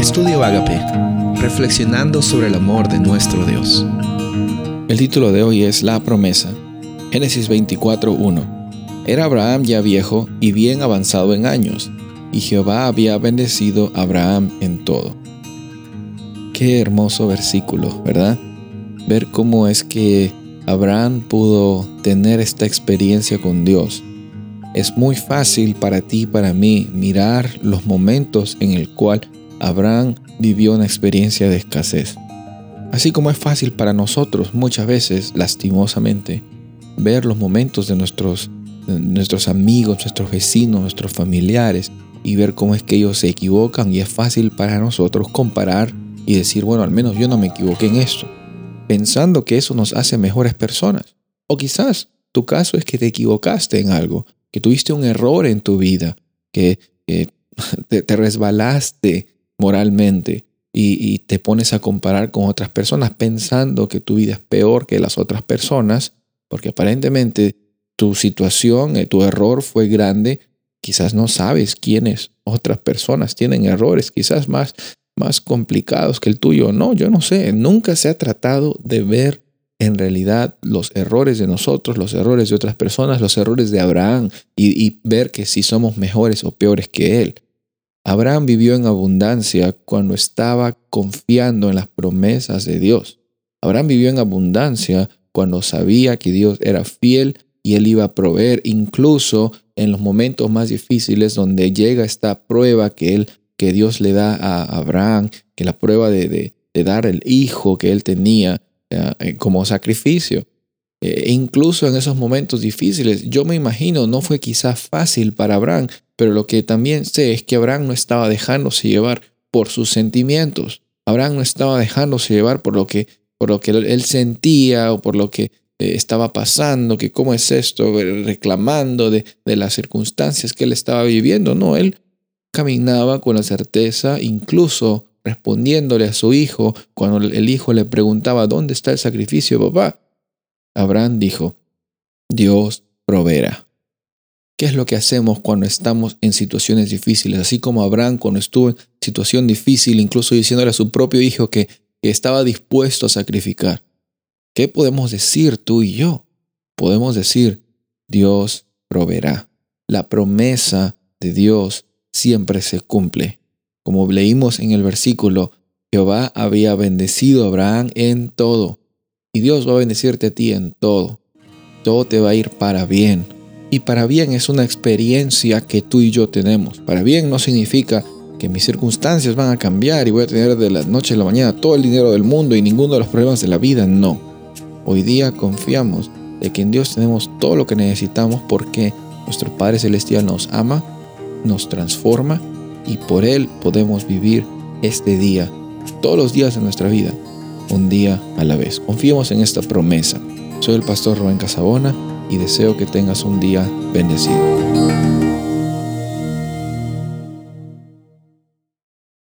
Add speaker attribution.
Speaker 1: Estudio Agape, reflexionando sobre el amor de nuestro Dios.
Speaker 2: El título de hoy es La promesa. Génesis 24:1. Era Abraham ya viejo y bien avanzado en años, y Jehová había bendecido a Abraham en todo. Qué hermoso versículo, ¿verdad? Ver cómo es que Abraham pudo tener esta experiencia con Dios. Es muy fácil para ti y para mí mirar los momentos en el cual Abraham vivió una experiencia de escasez. Así como es fácil para nosotros muchas veces, lastimosamente, ver los momentos de nuestros, nuestros amigos, nuestros vecinos, nuestros familiares y ver cómo es que ellos se equivocan y es fácil para nosotros comparar y decir, bueno, al menos yo no me equivoqué en esto, pensando que eso nos hace mejores personas. O quizás tu caso es que te equivocaste en algo, que tuviste un error en tu vida, que, te resbalaste moralmente y, te pones a comparar con otras personas pensando que tu vida es peor que las otras personas, porque aparentemente tu situación, eh, tu error fue grande, quizás no sabes quiénes otras personas tienen errores, quizás más, más complicados que el tuyo. No, yo no sé, nunca se ha tratado de ver en realidad los errores de nosotros, los errores de otras personas, los errores de Abraham y, y ver que si somos mejores o peores que él. Abraham vivió en abundancia cuando estaba confiando en las promesas de Dios. Abraham vivió en abundancia cuando sabía que Dios era fiel y él iba a proveer, incluso en los momentos más difíciles donde llega esta prueba que él que Dios le da a Abraham, que la prueba de, dar el hijo que él tenía eh, como sacrificio. E incluso en esos momentos difíciles, yo me imagino, no fue quizás fácil para Abraham, pero lo que también sé es que Abraham no estaba dejándose llevar por sus sentimientos. Abraham no estaba dejándose llevar por lo que, por lo que él sentía o por lo que eh, estaba pasando, que cómo es esto, reclamando de, de las circunstancias que él estaba viviendo. No, él caminaba con la certeza, incluso respondiéndole a su hijo cuando el hijo le preguntaba, ¿dónde está el sacrificio, papá? Abraham dijo, Dios proveerá. ¿Qué es lo que hacemos cuando estamos en situaciones difíciles? Así como Abraham cuando estuvo en situación difícil, incluso diciéndole a su propio hijo que, que estaba dispuesto a sacrificar. ¿Qué podemos decir tú y yo? Podemos decir, Dios proveerá. La promesa de Dios siempre se cumple. Como leímos en el versículo, Jehová había bendecido a Abraham en todo y Dios va a bendecirte a ti en todo. Todo te va a ir para bien. Y para bien es una experiencia que tú y yo tenemos. Para bien no significa que mis circunstancias van a cambiar y voy a tener de la noche a la mañana todo el dinero del mundo y ninguno de los problemas de la vida. No. Hoy día confiamos de que en Dios tenemos todo lo que necesitamos porque nuestro Padre Celestial nos ama, nos transforma y por Él podemos vivir este día, todos los días de nuestra vida un día a la vez. Confiemos en esta promesa. Soy el pastor Rubén Casabona y deseo que tengas un día bendecido.